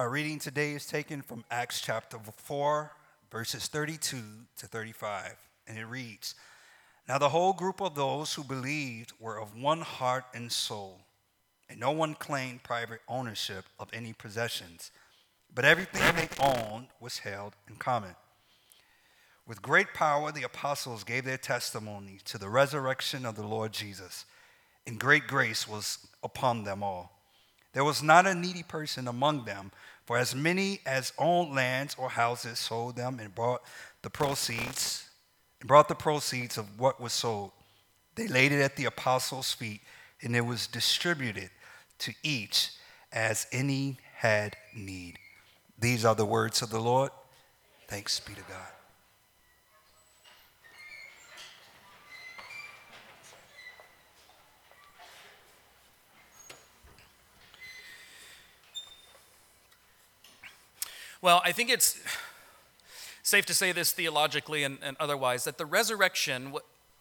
Our reading today is taken from Acts chapter 4, verses 32 to 35, and it reads Now the whole group of those who believed were of one heart and soul, and no one claimed private ownership of any possessions, but everything they owned was held in common. With great power, the apostles gave their testimony to the resurrection of the Lord Jesus, and great grace was upon them all. There was not a needy person among them, for as many as owned lands or houses sold them and brought the proceeds and brought the proceeds of what was sold. They laid it at the apostles' feet, and it was distributed to each as any had need. These are the words of the Lord. Thanks be to God. Well, I think it's safe to say this theologically and, and otherwise that the resurrection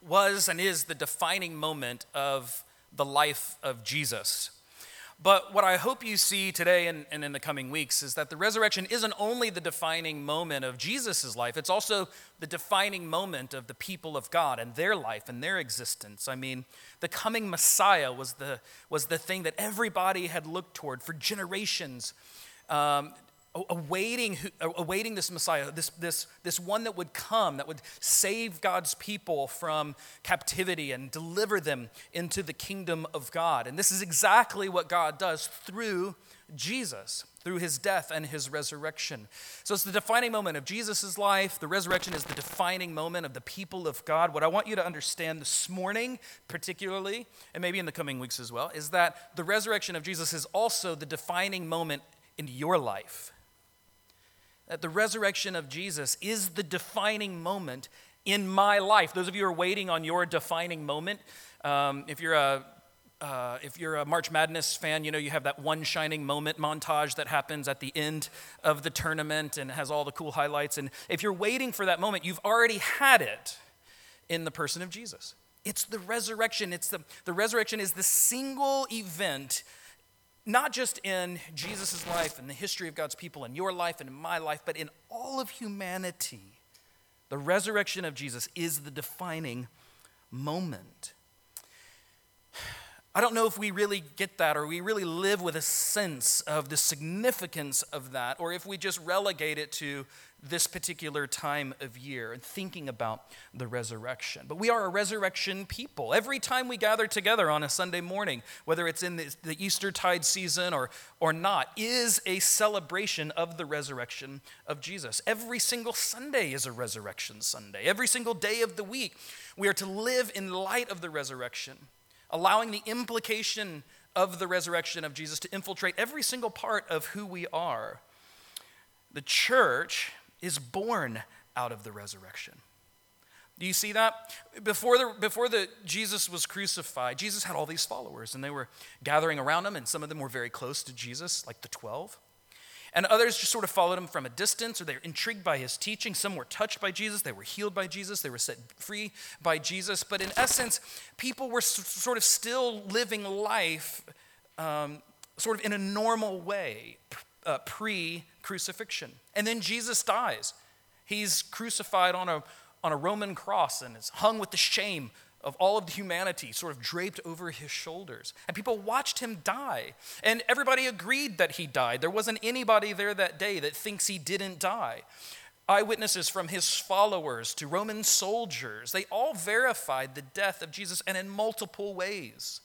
was and is the defining moment of the life of Jesus. But what I hope you see today and, and, in the coming weeks is that the resurrection isn't only the defining moment of Jesus' life, it's also the defining moment of the people of God and their life and their existence. I mean, the coming Messiah was the, was the thing that everybody had looked toward for generations. Um, awaiting, awaiting this Messiah, this, this, this one that would come, that would save God's people from captivity and deliver them into the kingdom of God. And this is exactly what God does through Jesus, through his death and his resurrection. So it's the defining moment of Jesus' life. The resurrection is the defining moment of the people of God. What I want you to understand this morning, particularly, and maybe in the coming weeks as well, is that the resurrection of Jesus is also the defining moment in your life that the resurrection of Jesus is the defining moment in my life. Those of you who are waiting on your defining moment, um, if you're a uh, if you're a March Madness fan, you know you have that one shining moment montage that happens at the end of the tournament and has all the cool highlights. And if you're waiting for that moment, you've already had it in the person of Jesus. It's the resurrection. It's the, the resurrection is the single event not just in Jesus' life and the history of God's people in your life and in my life, but in all of humanity. The resurrection of Jesus is the defining moment. I don't know if we really get that or we really live with a sense of the significance of that, or if we just relegate it to this particular time of year and thinking about the resurrection. But we are a resurrection people. Every time we gather together on a Sunday morning, whether it's in the, the Easter tide season or, or not, is a celebration of the resurrection of Jesus. Every single Sunday is a resurrection Sunday. Every single day of the week, we are to live in light of the resurrection, allowing the implication of the resurrection of Jesus to infiltrate every single part of who we are. The church is born out of the resurrection. Do you see that? Before, the, before the, Jesus was crucified, Jesus had all these followers, and they were gathering around him, and some of them were very close to Jesus, like the 12. And others just sort of followed him from a distance, or they were intrigued by his teaching. Some were touched by Jesus, they were healed by Jesus, they were set free by Jesus. But in essence, people were sort of still living life um, sort of in a normal way, uh, pre crucifixion. And then Jesus dies. He's crucified on a, on a Roman cross and is hung with the shame of all of humanity sort of draped over his shoulders. And people watched him die. And everybody agreed that he died. There wasn't anybody there that day that thinks he didn't die. Eyewitnesses from his followers to Roman soldiers, they all verified the death of Jesus and in multiple ways.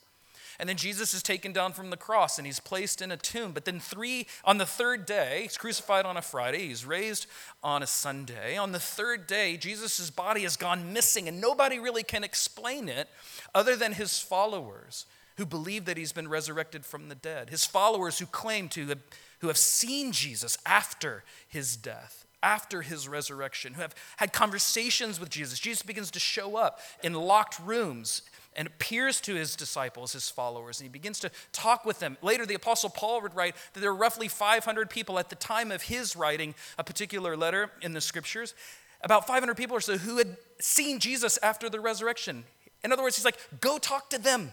And then Jesus is taken down from the cross and he's placed in a tomb. But then, three, on the third day, he's crucified on a Friday, he's raised on a Sunday. On the third day, Jesus' body has gone missing, and nobody really can explain it other than his followers who believe that he's been resurrected from the dead. His followers who claim to have, who have seen Jesus after his death after his resurrection, who have had conversations with Jesus. Jesus begins to show up in locked rooms and appears to his disciples, his followers, and he begins to talk with them. Later, the Apostle Paul would write that there were roughly 500 people at the time of his writing a particular letter in the scriptures, about 500 people or so who had seen Jesus after the resurrection. In other words, he's like, go talk to them.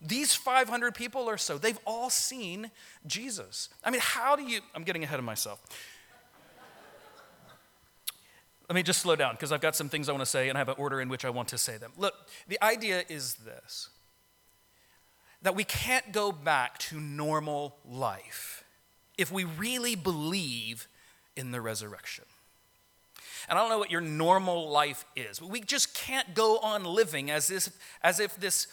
These 500 people or so, they've all seen Jesus. I mean, how do you, I'm getting ahead of myself. Let me just slow down because I've got some things I want to say and I have an order in which I want to say them. Look, the idea is this that we can't go back to normal life if we really believe in the resurrection. And I don't know what your normal life is, but we just can't go on living as if, as if this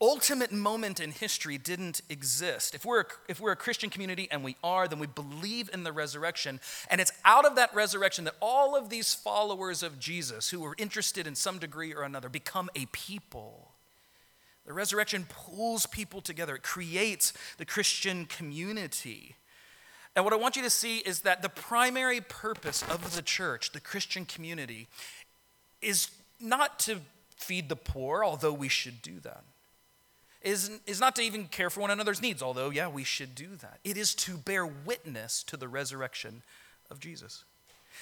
ultimate moment in history didn't exist. If we're, a, if we're a Christian community, and we are, then we believe in the resurrection. And it's out of that resurrection that all of these followers of Jesus, who are interested in some degree or another, become a people. The resurrection pulls people together, it creates the Christian community. And what I want you to see is that the primary purpose of the church, the Christian community, is not to feed the poor, although we should do that. Is, is not to even care for one another's needs, although, yeah, we should do that. It is to bear witness to the resurrection of Jesus.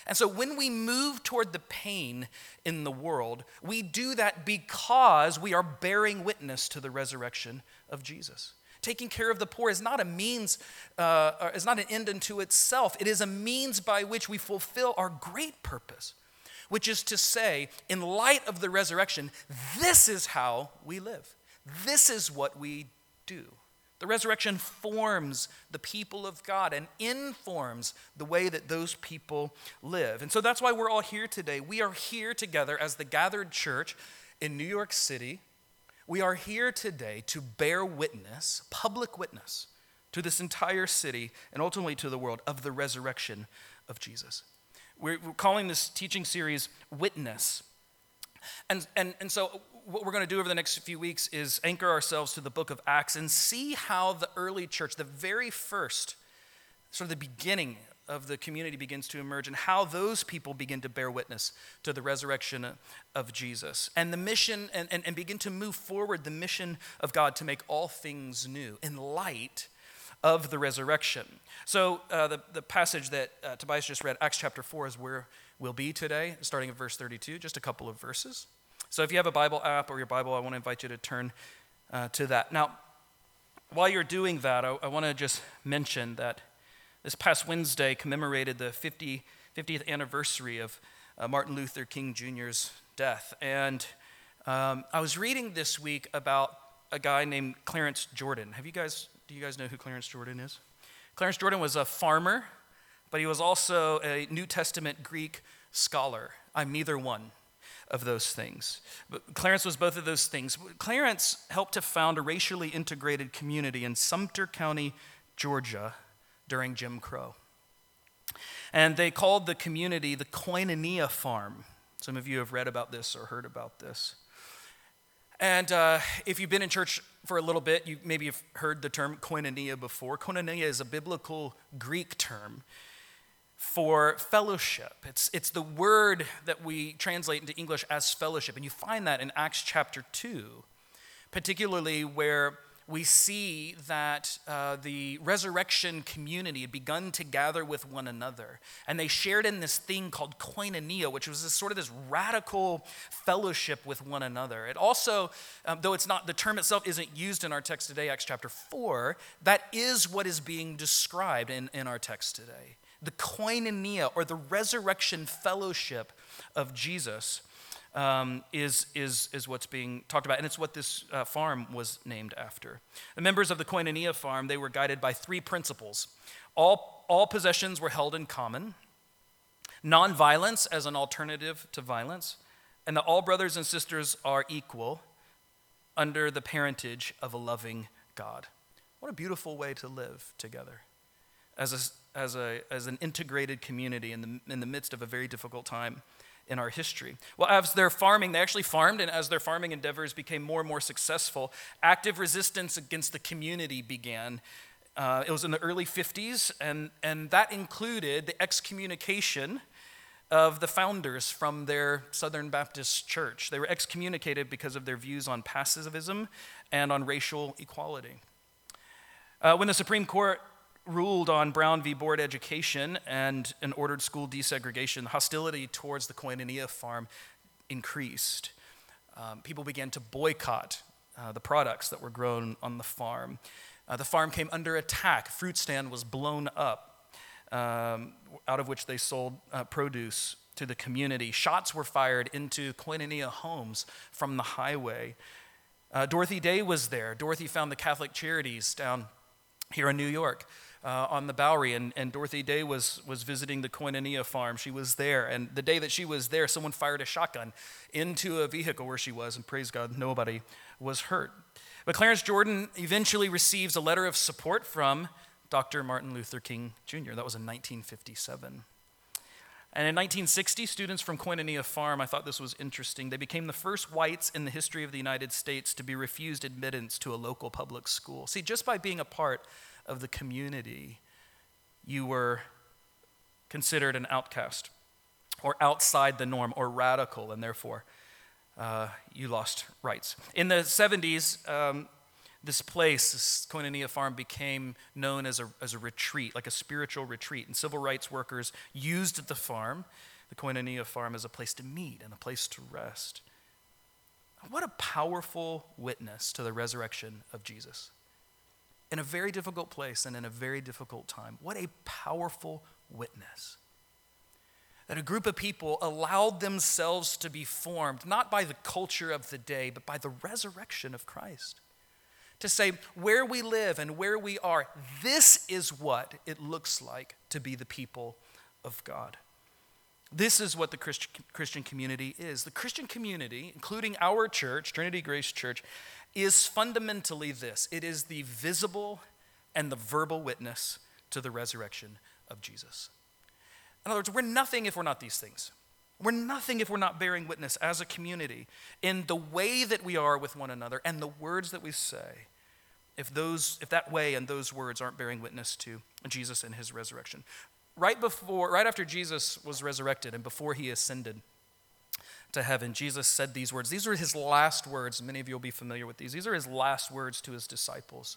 And so when we move toward the pain in the world, we do that because we are bearing witness to the resurrection of Jesus. Taking care of the poor is not a means, uh, is not an end unto itself. It is a means by which we fulfill our great purpose, which is to say, in light of the resurrection, this is how we live. This is what we do. The resurrection forms the people of God and informs the way that those people live. And so that's why we're all here today. We are here together as the gathered church in New York City. We are here today to bear witness, public witness, to this entire city and ultimately to the world of the resurrection of Jesus. We're, calling this teaching series Witness. And, and, and so what we're going to do over the next few weeks is anchor ourselves to the book of Acts and see how the early church, the very first, sort of the beginning of the community begins to emerge and how those people begin to bear witness to the resurrection of Jesus and the mission and, and, and begin to move forward the mission of God to make all things new in light of the resurrection. So, uh, the, the passage that uh, Tobias just read, Acts chapter 4, is where we'll be today, starting at verse 32, just a couple of verses. So if you have a Bible app or your Bible, I want to invite you to turn uh, to that. Now, while you're doing that, I, I want to just mention that this past Wednesday commemorated the 50, 50th anniversary of uh, Martin Luther King Jr.'s death. And um, I was reading this week about a guy named Clarence Jordan. Have you guys, do you guys know who Clarence Jordan is? Clarence Jordan was a farmer, but he was also a New Testament Greek scholar. I'm neither one of those things. But Clarence was both of those things. Clarence helped to found a racially integrated community in Sumter County, Georgia, during Jim Crow. And they called the community the Koinonia Farm. Some of you have read about this or heard about this. And uh, if you've been in church for a little bit, you maybe have heard the term koinonia before. Koinonia is a biblical Greek term for fellowship. It's, it's the word that we translate into English as fellowship. And you find that in Acts chapter 2, particularly where we see that uh, the resurrection community had begun to gather with one another. And they shared in this thing called koinonia, which was this, sort of this radical fellowship with one another. It also, um, though it's not, the term itself isn't used in our text today, Acts chapter 4, that is what is being described in, in our text today the koinonia or the resurrection fellowship of Jesus um, is, is, is what's being talked about. And it's what this uh, farm was named after. The members of the koinonia farm, they were guided by three principles. All, all possessions were held in common, nonviolence as an alternative to violence, and that all brothers and sisters are equal under the parentage of a loving God. What a beautiful way to live together as as, a, as an integrated community in the, in the midst of a very difficult time in our history. Well, as they're farming, they actually farmed, and as their farming endeavors became more and more successful, active resistance against the community began. Uh, it was in the early 50s, and, and that included the excommunication of the founders from their Southern Baptist church. They were excommunicated because of their views on pacifism and on racial equality. Uh, when the Supreme Court ruled on Brown v. Board education and an ordered school desegregation, hostility towards the Koinonia farm increased. Um, people began to boycott uh, the products that were grown on the farm. Uh, the farm came under attack. Fruit stand was blown up, um, out of which they sold uh, produce to the community. Shots were fired into Koinonia homes from the highway. Uh, Dorothy Day was there. Dorothy found the Catholic Charities down here in New York. Uh, on the Bowery, and, and Dorothy Day was, was visiting the Koinonia farm. She was there, and the day that she was there, someone fired a shotgun into a vehicle where she was, and praise God, nobody was hurt. But Clarence Jordan eventually receives a letter of support from Dr. Martin Luther King Jr. That was in 1957. And in 1960, students from Koinonia Farm, I thought this was interesting, they became the first whites in the history of the United States to be refused admittance to a local public school. See, just by being a part of the community, you were considered an outcast or outside the norm or radical, and therefore uh, you lost rights. In the 70s, um, this place, this Koinonia farm, became known as a, as a retreat, like a spiritual retreat. And civil rights workers used the farm, the Koinonia farm, as a place to meet and a place to rest. What a powerful witness to the resurrection of Jesus. In a very difficult place and in a very difficult time. What a powerful witness. That a group of people allowed themselves to be formed, not by the culture of the day, but by the resurrection of Christ to say where we live and where we are, this is what it looks like to be the people of God. This is what the Christian community is. The Christian community, including our church, Trinity Grace Church, is fundamentally this it is the visible and the verbal witness to the resurrection of Jesus. In other words, we're nothing if we're not these things. We're nothing if we're not bearing witness as a community in the way that we are with one another and the words that we say if, those, if that way and those words aren't bearing witness to Jesus and his resurrection. Right before, right after Jesus was resurrected and before he ascended to heaven, Jesus said these words. These are his last words. Many of you will be familiar with these. These are his last words to his disciples.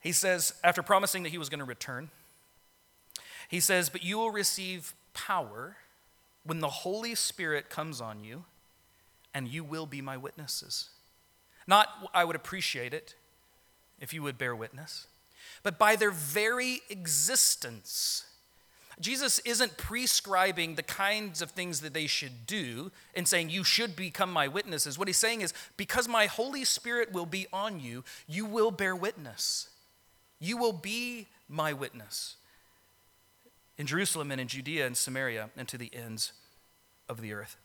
He says, after promising that he was going to return, he says, But you will receive power when the Holy Spirit comes on you, and you will be my witnesses. Not, I would appreciate it if you would bear witness, but by their very existence. Jesus isn't prescribing the kinds of things that they should do and saying, You should become my witnesses. What he's saying is, Because my Holy Spirit will be on you, you will bear witness. You will be my witness in Jerusalem and in Judea and Samaria and to the ends of the earth.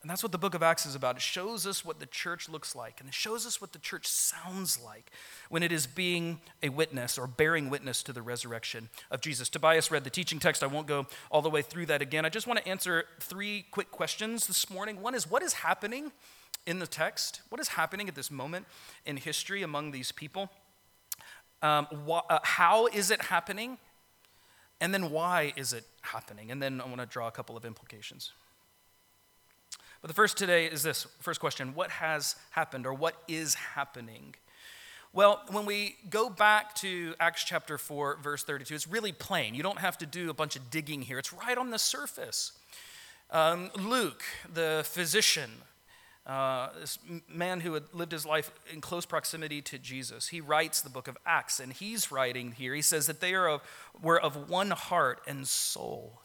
And that's what the book of Acts is about. It shows us what the church looks like, and it shows us what the church sounds like when it is being a witness or bearing witness to the resurrection of Jesus. Tobias read the teaching text. I won't go all the way through that again. I just want to answer three quick questions this morning. One is what is happening in the text? What is happening at this moment in history among these people? Um, wh- uh, how is it happening? And then why is it happening? And then I want to draw a couple of implications. But the first today is this first question What has happened or what is happening? Well, when we go back to Acts chapter 4, verse 32, it's really plain. You don't have to do a bunch of digging here, it's right on the surface. Um, Luke, the physician, uh, this man who had lived his life in close proximity to Jesus, he writes the book of Acts, and he's writing here. He says that they are of, were of one heart and soul.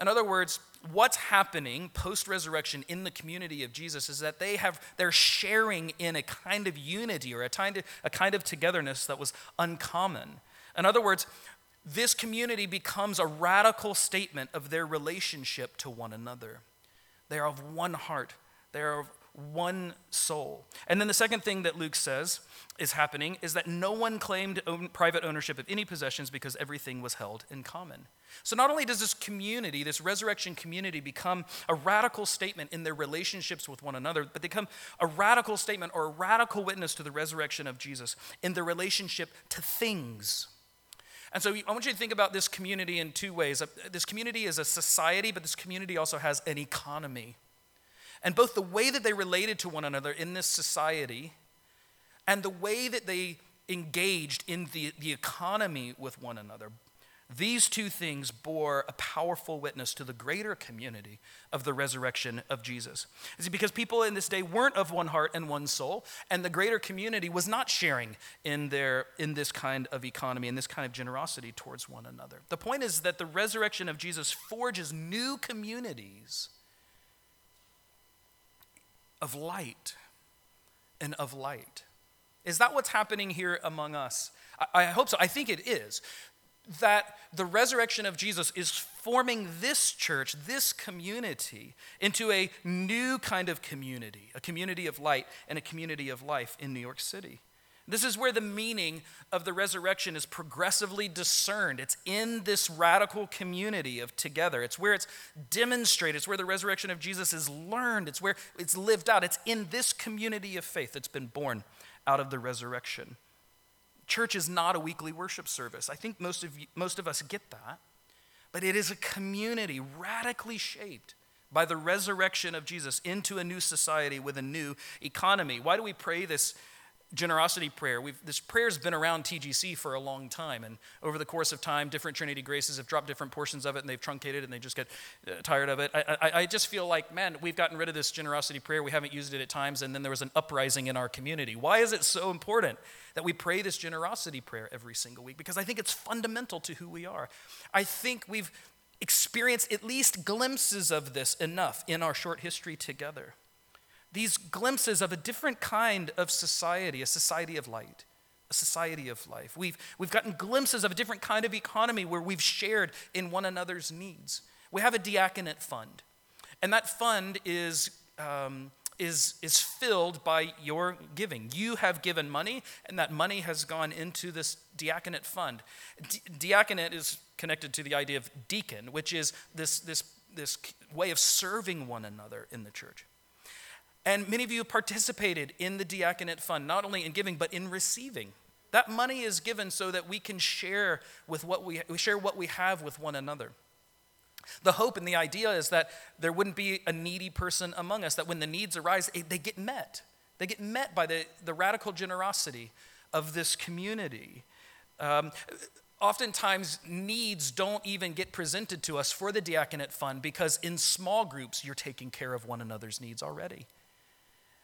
In other words, what's happening post resurrection in the community of Jesus is that they have they're sharing in a kind of unity or a kind of, a kind of togetherness that was uncommon. In other words, this community becomes a radical statement of their relationship to one another. They are of one heart. They are of one soul. And then the second thing that Luke says is happening is that no one claimed own, private ownership of any possessions because everything was held in common. So not only does this community, this resurrection community, become a radical statement in their relationships with one another, but they become a radical statement or a radical witness to the resurrection of Jesus in their relationship to things. And so I want you to think about this community in two ways. Uh, this community is a society, but this community also has an economy. And both the way that they related to one another in this society and the way that they engaged in the, the economy with one another, These two things bore a powerful witness to the greater community of the resurrection of Jesus. See, because people in this day weren't of one heart and one soul, and the greater community was not sharing in, their, in this kind of economy and this kind of generosity towards one another. The point is that the resurrection of Jesus forges new communities of light and of light. Is that what's happening here among us? I, I hope so. I think it is that the resurrection of Jesus is forming this church, this community, into a new kind of community, a community of light and a community of life in New York City. This is where the meaning of the resurrection is progressively discerned. It's in this radical community of together. It's where it's demonstrated. It's where the resurrection of Jesus is learned. It's where it's lived out. It's in this community of faith that's been born out of the resurrection. Church is not a weekly worship service. I think most of, you, most of us get that. But it is a community radically shaped by the resurrection of Jesus into a new society with a new economy. Why do we pray this generosity prayer. We've, this prayer's been around TGC for a long time, and over the course of time, different Trinity Graces have dropped different portions of it, and they've truncated, and they just get uh, tired of it. I, I, I, just feel like, man, we've gotten rid of this generosity prayer. We haven't used it at times, and then there was an uprising in our community. Why is it so important that we pray this generosity prayer every single week? Because I think it's fundamental to who we are. I think we've experienced at least glimpses of this enough in our short history together these glimpses of a different kind of society, a society of light, a society of life. We've, we've gotten glimpses of a different kind of economy where we've shared in one another's needs. We have a diaconate fund, and that fund is. Um, is, is filled by your giving. You have given money, and that money has gone into this diaconate fund. diaconate is connected to the idea of deacon, which is this, this, this way of serving one another in the church. And many of you participated in the diaconate fund, not only in giving, but in receiving. That money is given so that we can share with what we, we share what we have with one another. The hope and the idea is that there wouldn't be a needy person among us, that when the needs arise, they get met. They get met by the, the radical generosity of this community. Um, oftentimes, needs don't even get presented to us for the diaconate fund because in small groups, you're taking care of one another's needs already.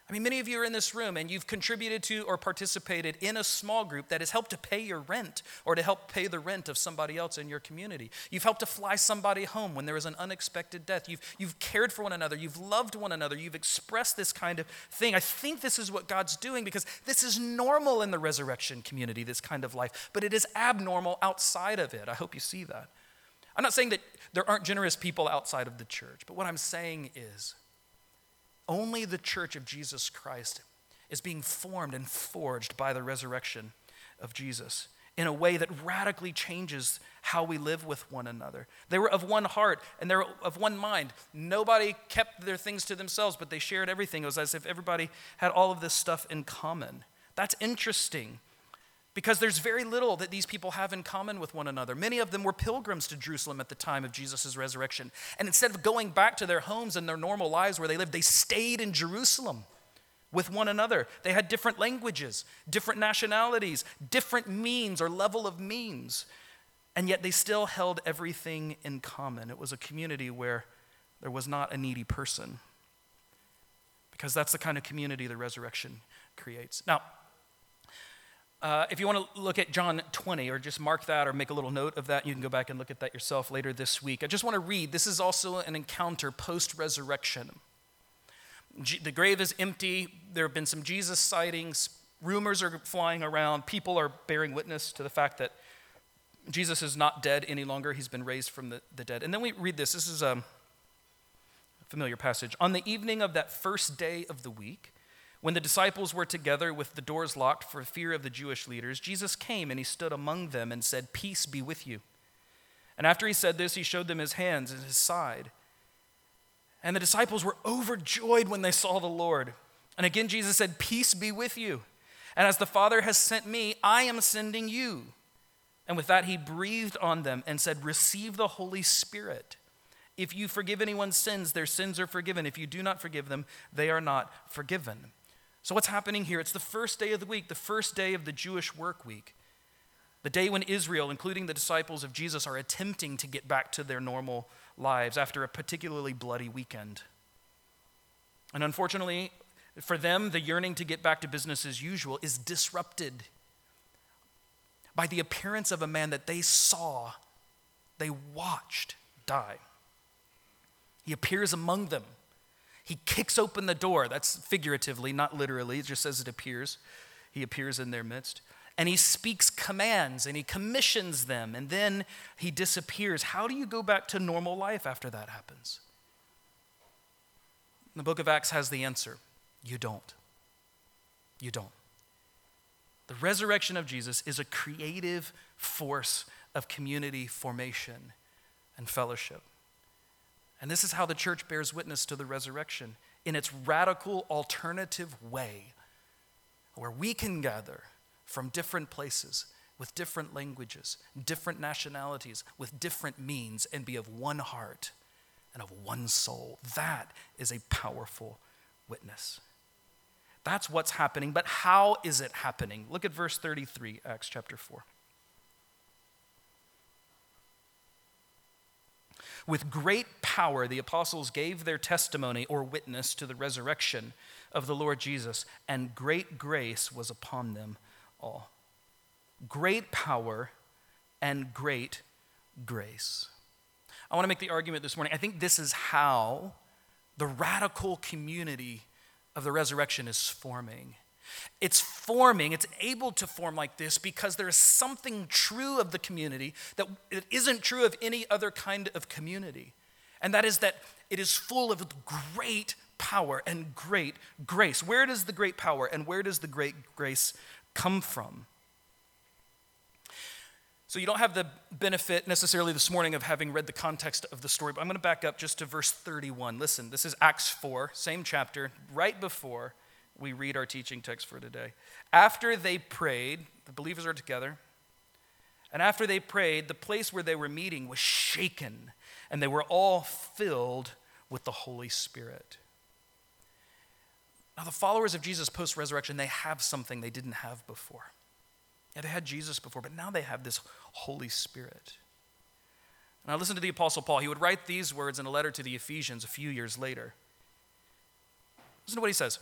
I mean, many of you are in this room and you've contributed to or participated in a small group that has helped to pay your rent or to help pay the rent of somebody else in your community. You've helped to fly somebody home when there was an unexpected death. You've, you've cared for one another. You've loved one another. You've expressed this kind of thing. I think this is what God's doing because this is normal in the resurrection community, this kind of life, but it is abnormal outside of it. I hope you see that. I'm not saying that there aren't generous people outside of the church, but what I'm saying is, only the church of Jesus Christ is being formed and forged by the resurrection of Jesus in a way that radically changes how we live with one another. They were of one heart and they were of one mind. Nobody kept their things to themselves, but they shared everything. It was as if everybody had all of this stuff in common. That's interesting because there's very little that these people have in common with one another. Many of them were pilgrims to Jerusalem at the time of Jesus' resurrection. And instead of going back to their homes and their normal lives where they lived, they stayed in Jerusalem with one another. They had different languages, different nationalities, different means or level of means. And yet they still held everything in common. It was a community where there was not a needy person. Because that's the kind of community the resurrection creates. Now, uh, if you want to look at John 20 or just mark that or make a little note of that, you can go back and look at that yourself later this week. I just want to read. This is also an encounter post resurrection. the grave is empty. There have been some Jesus sightings. Rumors are flying around. People are bearing witness to the fact that Jesus is not dead any longer. He's been raised from the, the dead. And then we read this. This is a familiar passage. On the evening of that first day of the week, when the disciples were together with the doors locked for fear of the Jewish leaders, Jesus came and he stood among them and said, Peace be with you. And after he said this, he showed them his hands and his side. And the disciples were overjoyed when they saw the Lord. And again, Jesus said, Peace be with you. And as the Father has sent me, I am sending you. And with that, he breathed on them and said, Receive the Holy Spirit. If you forgive anyone's sins, their sins are forgiven. If you do not forgive them, they are not forgiven. So, what's happening here? It's the first day of the week, the first day of the Jewish work week. The day when Israel, including the disciples of Jesus, are attempting to get back to their normal lives after a particularly bloody weekend. And unfortunately, for them, the yearning to get back to business as usual is disrupted by the appearance of a man that they saw, they watched die. He appears among them. He kicks open the door. That's figuratively, not literally. It just says it appears. He appears in their midst. And he speaks commands and he commissions them, and then he disappears. How do you go back to normal life after that happens? The book of Acts has the answer you don't. You don't. The resurrection of Jesus is a creative force of community formation and fellowship. And this is how the church bears witness to the resurrection in its radical alternative way, where we can gather from different places with different languages, different nationalities, with different means, and be of one heart and of one soul. That is a powerful witness. That's what's happening, but how is it happening? Look at verse 33, Acts chapter 4. With great power, the apostles gave their testimony or witness to the resurrection of the Lord Jesus, and great grace was upon them all. Great power and great grace. I want to make the argument this morning. I think this is how the radical community of the resurrection is forming. It's forming, it's able to form like this because there is something true of the community that it isn't true of any other kind of community. And that is that it is full of great power and great grace. Where does the great power and where does the great grace come from? So, you don't have the benefit necessarily this morning of having read the context of the story, but I'm going to back up just to verse 31. Listen, this is Acts 4, same chapter, right before we read our teaching text for today. After they prayed, the believers are together, and after they prayed, the place where they were meeting was shaken, and they were all filled with the Holy Spirit. Now, the followers of Jesus post resurrection, they have something they didn't have before. Yeah, they had Jesus before, but now they have this Holy Spirit. I listen to the Apostle Paul. He would write these words in a letter to the Ephesians a few years later. Listen to what he says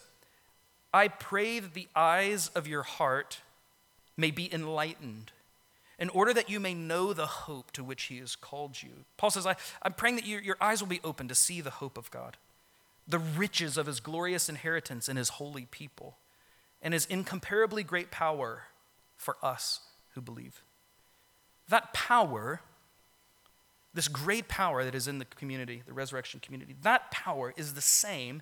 I pray that the eyes of your heart may be enlightened in order that you may know the hope to which he has called you. Paul says, I, am praying that your, your eyes will be open to see the hope of God, the riches of his glorious inheritance in his holy people, and his incomparably great power for us who believe. That power, this great power that is in the community, the resurrection community, that power is the same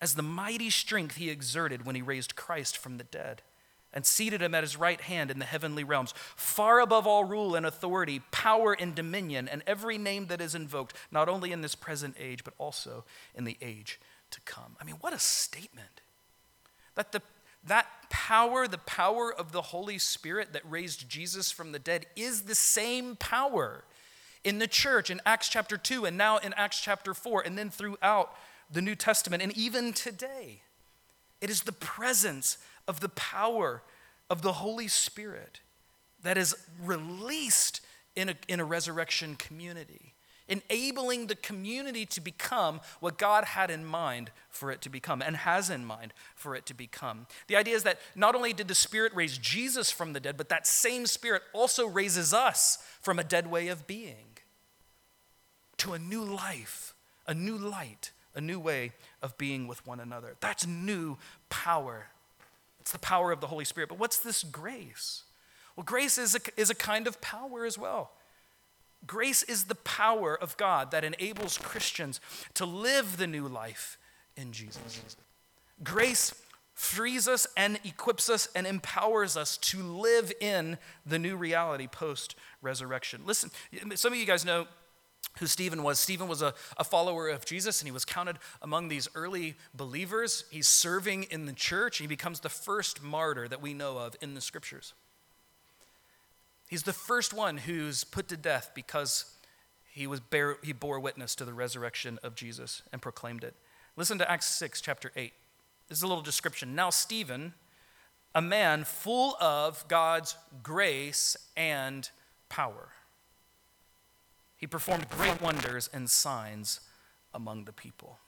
as the mighty strength he exerted when he raised Christ from the dead and seated him at his right hand in the heavenly realms, far above all rule and authority, power and dominion, and every name that is invoked, not only in this present age, but also in the age to come. I mean, what a statement! That the that power, the power of the Holy Spirit that raised Jesus from the dead, is the same power in the church in Acts chapter 2 and now in Acts chapter 4 and then throughout the New Testament and even today. It is the presence of the power of the Holy Spirit that is released in a, in a resurrection community enabling the community to become what God had in mind for it to become and has in mind for it to become. The idea is that not only did the Spirit raise Jesus from the dead, but that same Spirit also raises us from a dead way of being to a new life, a new light, a new way of being with one another. That's new power. It's the power of the Holy Spirit. But what's this grace? Well, grace is a, is a kind of power as well. Grace is the power of God that enables Christians to live the new life in Jesus. Grace frees us and equips us and empowers us to live in the new reality post resurrection. Listen, some of you guys know who Stephen was. Stephen was a, a, follower of Jesus and he was counted among these early believers. He's serving in the church. He becomes the first martyr that we know of in the scriptures. He's the first one who's put to death because he, was bear, he bore witness to the resurrection of Jesus and proclaimed it. Listen to Acts 6, chapter 8. This is a little description. Now, Stephen, a man full of God's grace and power. He performed great wonders and signs among the people.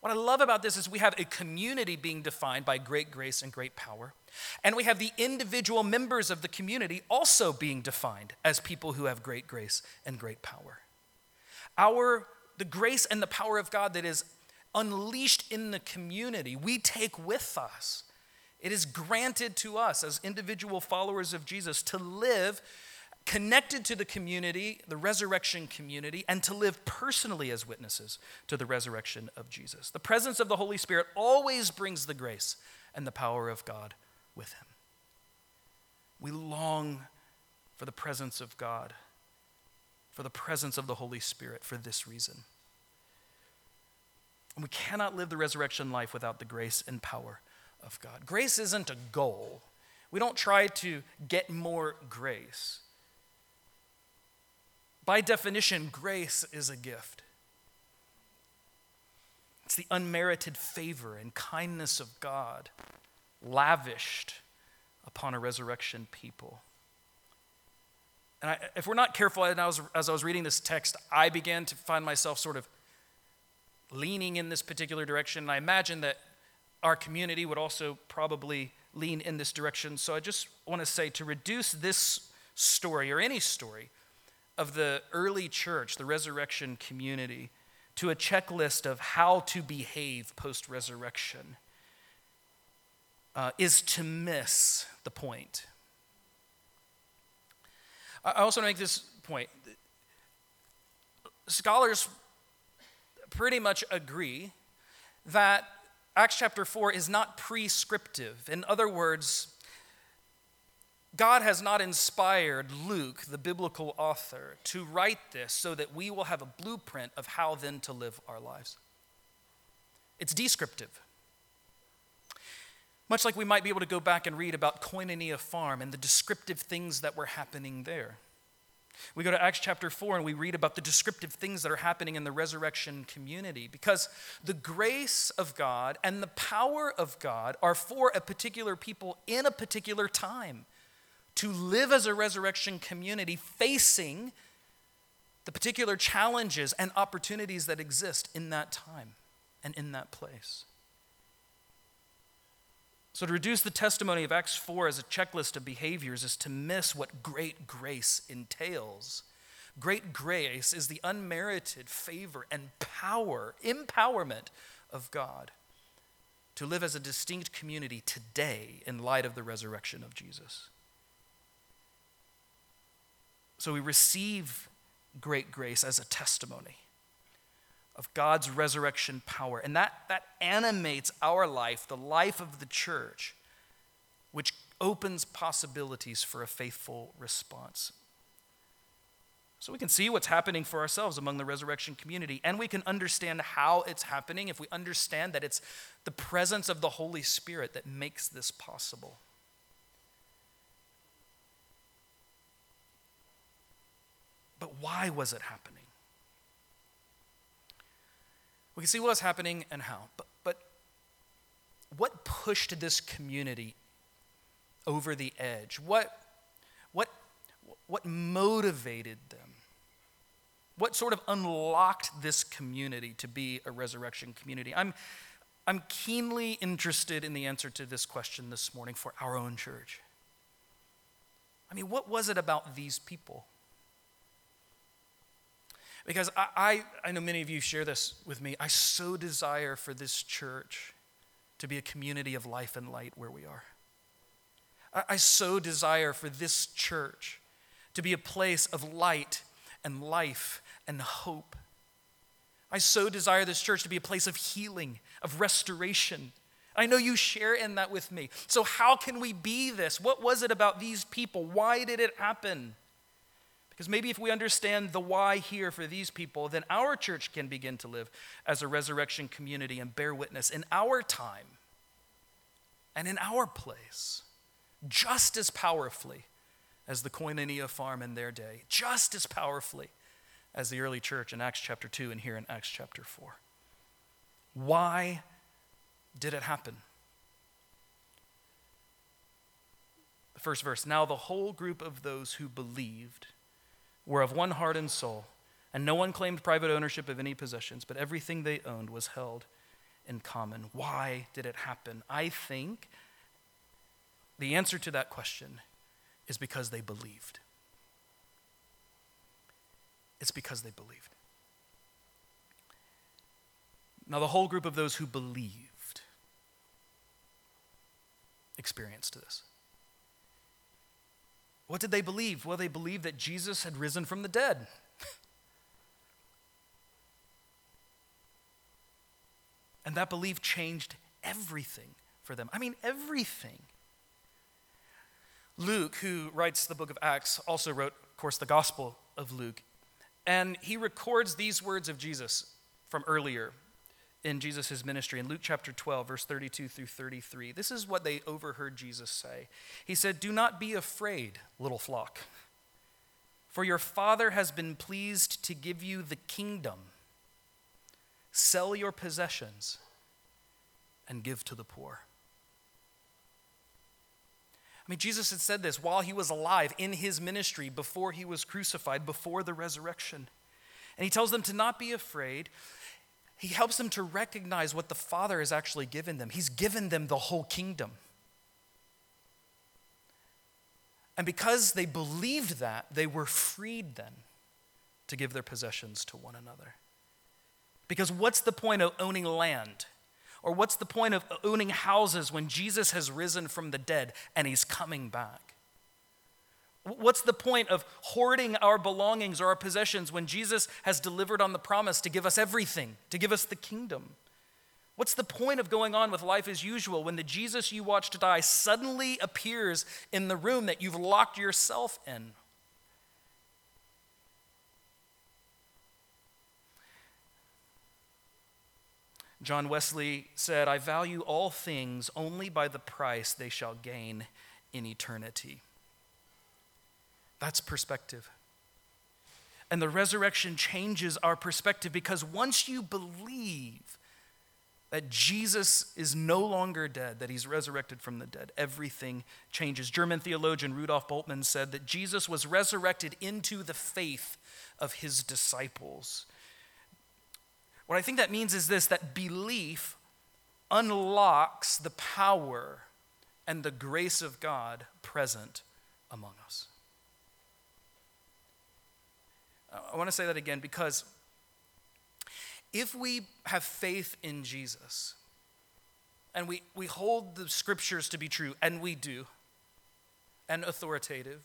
What I love about this is we have a community being defined by great grace and great power. And we have the individual members of the community also being defined as people who have great grace and great power. Our the grace and the power of God that is unleashed in the community, we take with us. It is granted to us as individual followers of Jesus to live connected to the community, the resurrection community, and to live personally as witnesses to the resurrection of Jesus. The presence of the Holy Spirit always brings the grace and the power of God with him. We long for the presence of God, for the presence of the Holy Spirit for this reason. And we cannot live the resurrection life without the grace and power of God. Grace isn't a goal. We don't try to get more grace. By definition, grace is a gift. It's the unmerited favor and kindness of God lavished upon a resurrection people. And I, if we're not careful, and I was, as I was reading this text, I began to find myself sort of leaning in this particular direction. And I imagine that our community would also probably lean in this direction. So I just want to say to reduce this story or any story of the early church, the resurrection community, to a checklist of how to behave post resurrection uh, is to miss the point. I also want to make this point. Scholars pretty much agree that Acts chapter 4 is not prescriptive. In other words, God has not inspired Luke, the biblical author, to write this so that we will have a blueprint of how then to live our lives. It's descriptive. Much like we might be able to go back and read about Koinonia Farm and the descriptive things that were happening there. We go to Acts chapter 4 and we read about the descriptive things that are happening in the resurrection community because the grace of God and the power of God are for a particular people in a particular time to live as a resurrection community facing the particular challenges and opportunities that exist in that time and in that place. So, to reduce the testimony of Acts 4 as a checklist of behaviors is to miss what great grace entails. Great grace is the unmerited favor and power, empowerment of God to live as a distinct community today in light of the resurrection of Jesus. So we receive great grace as a testimony of God's resurrection power. And that, that animates our life, the life of the church, which opens possibilities for a faithful response. So we can see what's happening for ourselves among the resurrection community, and we can understand how it's happening if we understand that it's the presence of the Holy Spirit that makes this possible. But why was it happening? We can see what was happening and how. But, but what pushed this community over the edge? What, what, what motivated them? What sort of unlocked this community to be a resurrection community? I'm, I'm keenly interested in the answer to this question this morning for our own church. I mean, what was it about these people? Because I, I, I, know many of you share this with me. I so desire for this church to be a community of life and light where we are. I, I so desire for this church to be a place of light and life and hope. I so desire this church to be a place of healing, of restoration. I know you share in that with me. So, how can we be this? What was it about these people? Why did it happen? Because maybe if we understand the why here for these people, then our church can begin to live as a resurrection community and bear witness in our time and in our place, just as powerfully as the Koinonia farm in their day, just as powerfully as the early church in Acts chapter 2 and here in Acts chapter 4. Why did it happen? The first verse. Now the whole group of those who believed were of one heart and soul, and no one claimed private ownership of any possessions, but everything they owned was held in common. Why did it happen? I think the answer to that question is because they believed. It's because they believed. Now, the whole group of those who believed experienced this. What did they believe? Well, they believed that Jesus had risen from the dead. and that belief changed everything for them. I mean, everything. Luke, who writes the book of Acts, also wrote, of course, the Gospel of Luke. And he records these words of Jesus from earlier in Jesus' ministry in Luke chapter 12, verse 32 through 33. This is what they overheard Jesus say. He said, Do not be afraid, little flock, for your Father has been pleased to give you the kingdom. Sell your possessions and give to the poor. I mean, Jesus had said this while he was alive in his ministry, before he was crucified, before the resurrection. And he tells them to not be afraid. He helps them to recognize what the Father has actually given them. He's given them the whole kingdom. And because they believed that, they were freed then to give their possessions to one another. Because what's the point of owning land? Or what's the point of owning houses when Jesus has risen from the dead and he's coming back? What's the point of hoarding our belongings or our possessions when Jesus has delivered on the promise to give us everything, to give us the kingdom? What's the point of going on with life as usual when the Jesus you watched die suddenly appears in the room that you've locked yourself in? John Wesley said, I value all things only by the price they shall gain in eternity. That's perspective. And the resurrection changes our perspective because once you believe that Jesus is no longer dead, that he's resurrected from the dead, everything changes. German theologian Rudolf Bultmann said that Jesus was resurrected into the faith of his disciples. What I think that means is this that belief unlocks the power and the grace of God present among us. I want to say that again because if we have faith in Jesus and we, we hold the scriptures to be true, and we do, and authoritative,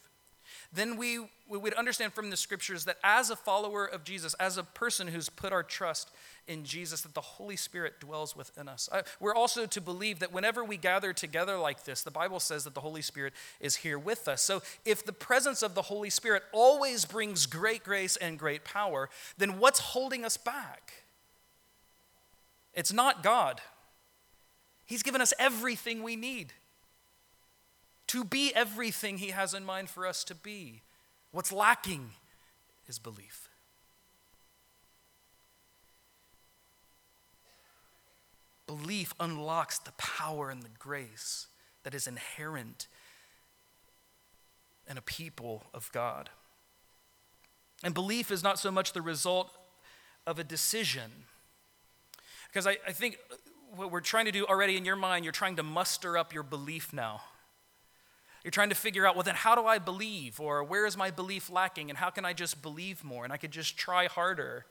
then we, we would understand from the scriptures that as a follower of Jesus, as a person who's put our trust in Jesus, that the Holy Spirit dwells within us. I, we're also to believe that whenever we gather together like this, the Bible says that the Holy Spirit is here with us. So if the presence of the Holy Spirit always brings great grace and great power, then what's holding us back? It's not God. He's given us everything we need to be everything He has in mind for us to be. What's lacking is belief. Belief unlocks the power and the grace that is inherent in a people of God. And belief is not so much the result of a decision. Because I, I think what we're trying to do already in your mind, you're trying to muster up your belief now. You're trying to figure out, well, then how do I believe? Or where is my belief lacking? And how can I just believe more? And I could just try harder.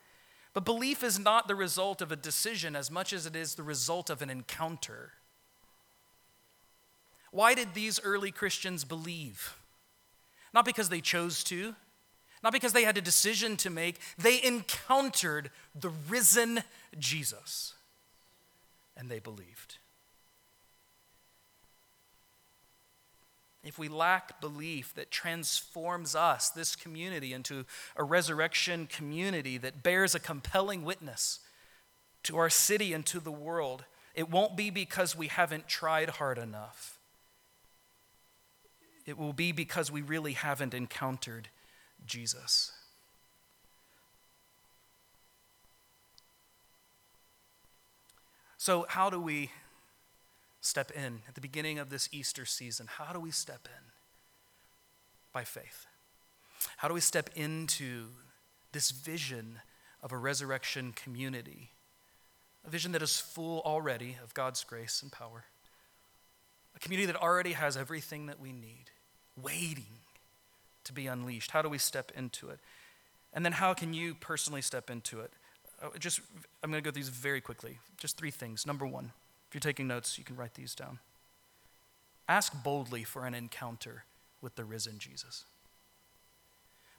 But belief is not the result of a decision as much as it is the result of an encounter. Why did these early Christians believe? Not because they chose to, not because they had a decision to make. They encountered the risen Jesus and they believed. If we lack belief that transforms us, this community, into a resurrection community that bears a compelling witness to our city and to the world, it won't be because we haven't tried hard enough. It will be because we really haven't encountered Jesus. So, how do we step in at the beginning of this Easter season? How do we step in? by faith? How do we step into this vision of a resurrection community? A vision that is full already of God's grace and power. A community that already has everything that we need, waiting to be unleashed. How do we step into it? And then how can you personally step into it? Uh, just, I'm going to go through these very quickly. Just three things. Number one, if you're taking notes, you can write these down. Ask boldly for an encounter with the risen Jesus.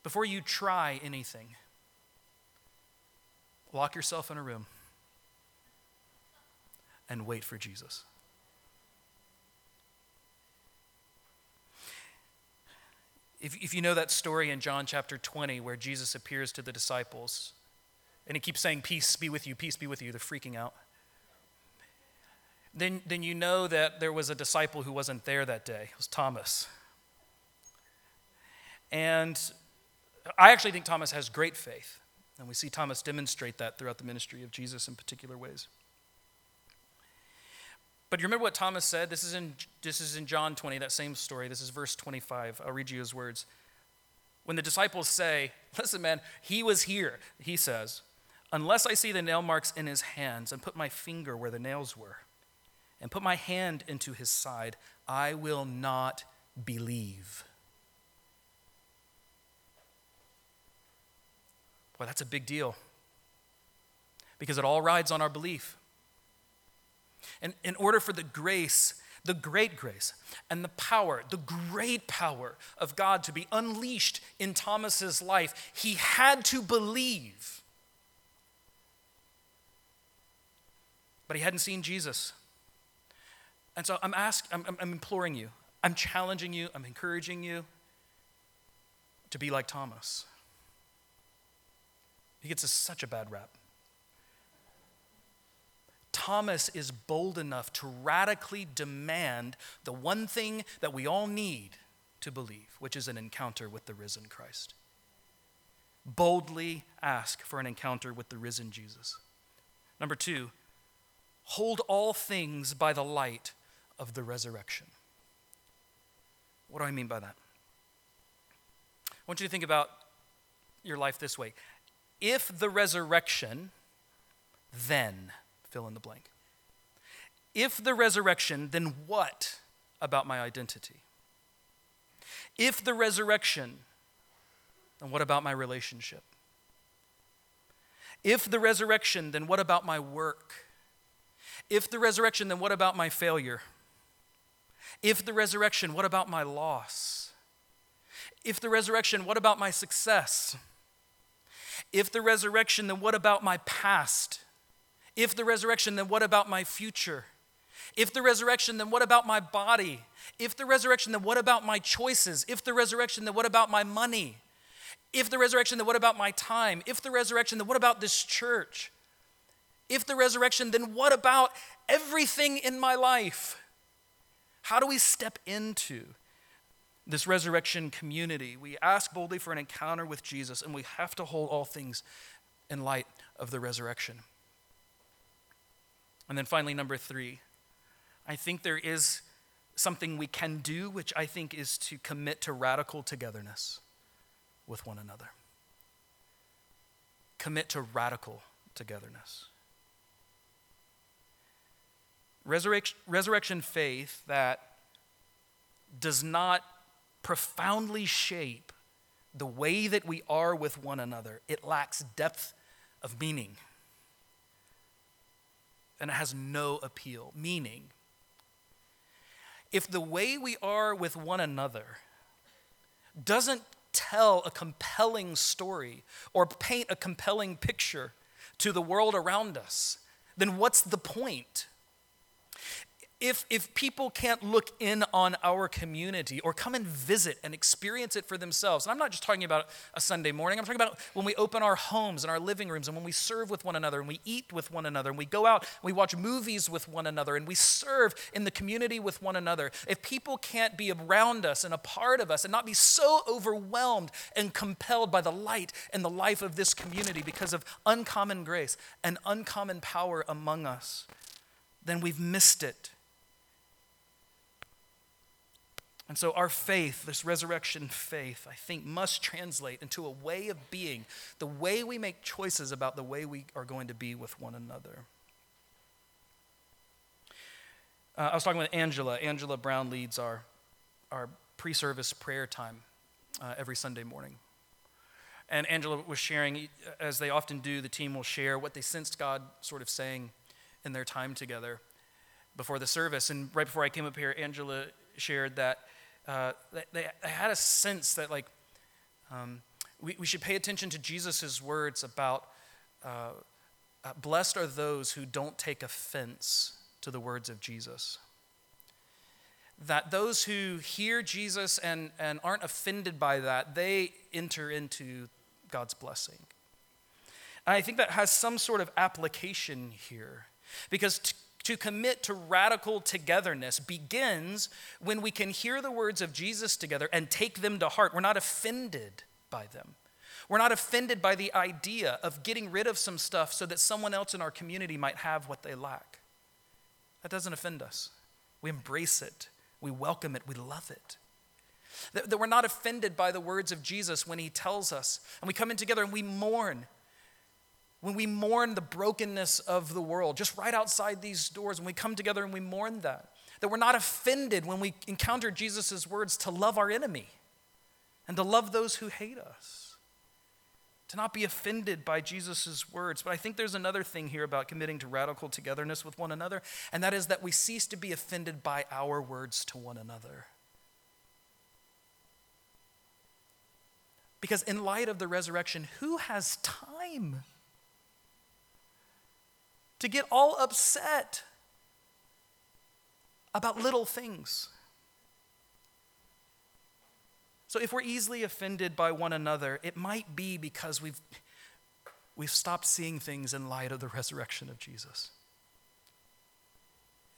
Before you try anything, lock yourself in a room and wait for Jesus. If, if you know that story in John chapter 20 where Jesus appears to the disciples and he keeps saying, Peace be with you, peace be with you, they're freaking out. Then, then you know that there was a disciple who wasn't there that day. It was Thomas. And I actually think Thomas has great faith. And we see Thomas demonstrate that throughout the ministry of Jesus in particular ways. But you remember what Thomas said? This is in, this is in John 20, that same story. This is verse 25. I'll read you his words. When the disciples say, Listen, man, he was here, he says, Unless I see the nail marks in his hands and put my finger where the nails were and put my hand into his side, I will not believe. Boy, that's a big deal because it all rides on our belief. And in order for the grace, the great grace, and the power, the great power of God to be unleashed in Thomas's life, he had to believe. But he hadn't seen Jesus. And so I'm asking, I'm, I'm imploring you, I'm challenging you, I'm encouraging you to be like Thomas. He gets a, such a bad rap. Thomas is bold enough to radically demand the one thing that we all need to believe, which is an encounter with the risen Christ. Boldly ask for an encounter with the risen Jesus. Number two, hold all things by the light of the resurrection. What do I mean by that? I want you to think about your life this way. If the resurrection, then fill in the blank. If the resurrection, then what about my identity? If the resurrection, then what about my relationship? If the resurrection, then what about my work? If the resurrection, then what about my failure? If the resurrection, what about my loss? If the resurrection, what about my success? If the resurrection, then what about my past? If the resurrection, then what about my future? If the resurrection, then what about my body? If the resurrection, then what about my choices? If the resurrection, then what about my money? If the resurrection, then what about my time? If the resurrection, then what about this church? If the resurrection, then what about everything in my life? How do we step into this resurrection community? We ask boldly for an encounter with Jesus, and we have to hold all things in light of the resurrection. And then finally, number three, I think there is something we can do, which I think is to commit to radical togetherness with one another. Commit to radical togetherness. Resurrection, faith that does not profoundly shape the way that we are with one another, it lacks depth of meaning and it has no appeal. Meaning, if the way we are with one another doesn't tell a compelling story or paint a compelling picture to the world around us, then what's the point? If, if people can't look in on our community or come and visit and experience it for themselves, and I'm not just talking about a Sunday morning, I'm talking about when we open our homes and our living rooms and when we serve with one another and we eat with one another and we go out and we watch movies with one another and we serve in the community with one another. If people can't be around us and a part of us and not be so overwhelmed and compelled by the light and the life of this community because of uncommon grace and uncommon power among us, then we've missed it. And so, our faith, this resurrection faith, I think must translate into a way of being, the way we make choices about the way we are going to be with one another. Uh, I was talking with Angela. Angela Brown leads our, our pre service prayer time uh, every Sunday morning. And Angela was sharing, as they often do, the team will share what they sensed God sort of saying in their time together before the service. And right before I came up here, Angela shared that uh, they, they, had a sense that, like, um, we, we should pay attention to Jesus' words about uh, uh, blessed are those who don't take offense to the words of Jesus. That those who hear Jesus and, and aren't offended by that, they enter into God's blessing. And I think that has some sort of application here. Because to commit to radical togetherness begins when we can hear the words of Jesus together and take them to heart. We're not offended by them. We're not offended by the idea of getting rid of some stuff so that someone else in our community might have what they lack. That doesn't offend us. We embrace it, we welcome it, we love it. That, we're not offended by the words of Jesus when he tells us, and we come in together and we mourn when we mourn the brokenness of the world, just right outside these doors, when we come together and we mourn that, that we're not offended when we encounter Jesus' words to love our enemy and to love those who hate us, to not be offended by Jesus' words. But I think there's another thing here about committing to radical togetherness with one another, and that is that we cease to be offended by our words to one another. Because in light of the resurrection, who has time? To get all upset about little things. So if we're easily offended by one another, it might be because we've, we've stopped seeing things in light of the resurrection of Jesus.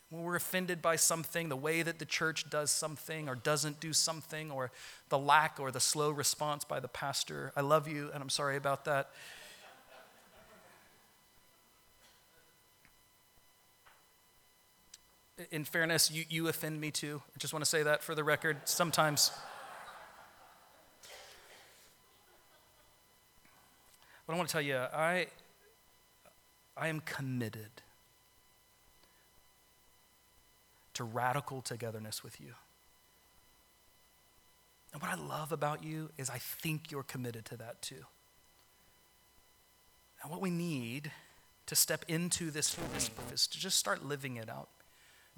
When we're offended by something, the way that the church does something or doesn't do something, or the lack or the slow response by the pastor, I love you and I'm sorry about that. In fairness, you, you offend me too. I just want to say that for the record. Sometimes. But I want to tell you, I, I am committed to radical togetherness with you. And what I love about you is I think you're committed to that too. And what we need to step into this is to just start living it out.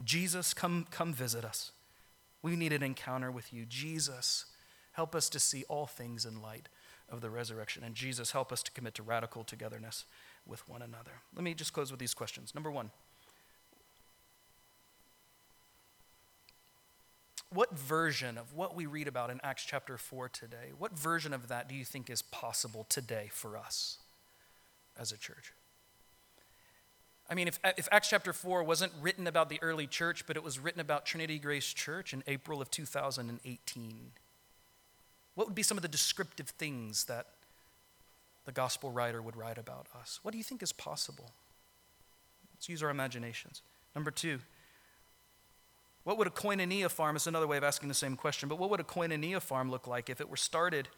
Jesus, come, come visit us. We need an encounter with you. Jesus, help us to see all things in light of the resurrection. And Jesus, help us to commit to radical togetherness with one another. Let me just close with these questions. Number one What version of what we read about in Acts chapter 4 today, what version of that do you think is possible today for us as a church? I mean, if, if Acts chapter 4 wasn't written about the early church, but it was written about Trinity Grace Church in April of 2018, what would be some of the descriptive things that the gospel writer would write about us? What do you think is possible? Let's use our imaginations. Number two, what would a koinonia farm, it's another way of asking the same question, but what would a koinonia farm look like if it were started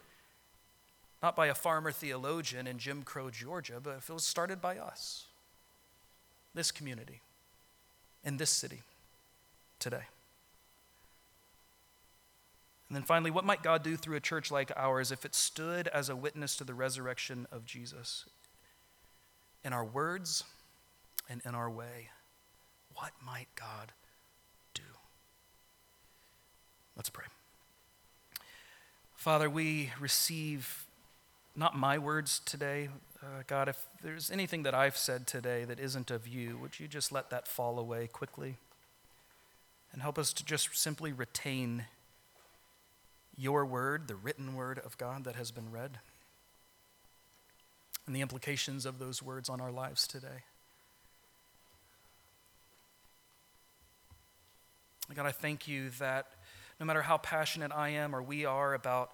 not by a farmer theologian in Jim Crow, Georgia, but if it was started by us? This community, in this city today. And then finally, what might God do through a church like ours if it stood as a witness to the resurrection of Jesus? In our words and in our way, what might God do? Let's pray. Father, we receive not my words today, uh, God, if there's anything that I've said today that isn't of you, would you just let that fall away quickly? And help us to just simply retain your word, the written word of God that has been read, and the implications of those words on our lives today. God, I thank you that no matter how passionate I am or we are about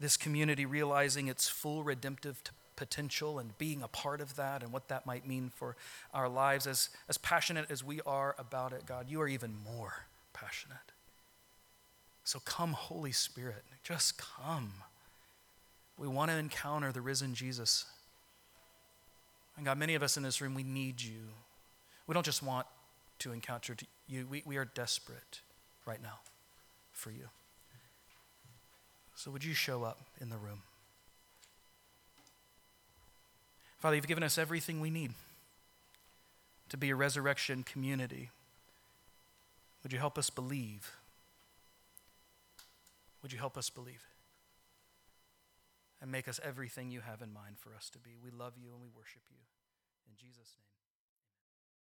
this community realizing its full redemptive potential and being a part of that and what that might mean for our lives. As, as passionate as we are about it, God, you are even more passionate. So come, Holy Spirit, just come. We want to encounter the risen Jesus. And God, many of us in this room, we need you. We don't just want to encounter you, we, we are desperate right now for you. So would you show up in the room? Father, you've given us everything we need to be a resurrection community. Would you help us believe? Would you help us believe? And make us everything you have in mind for us to be. We love you and we worship you. In Jesus' name.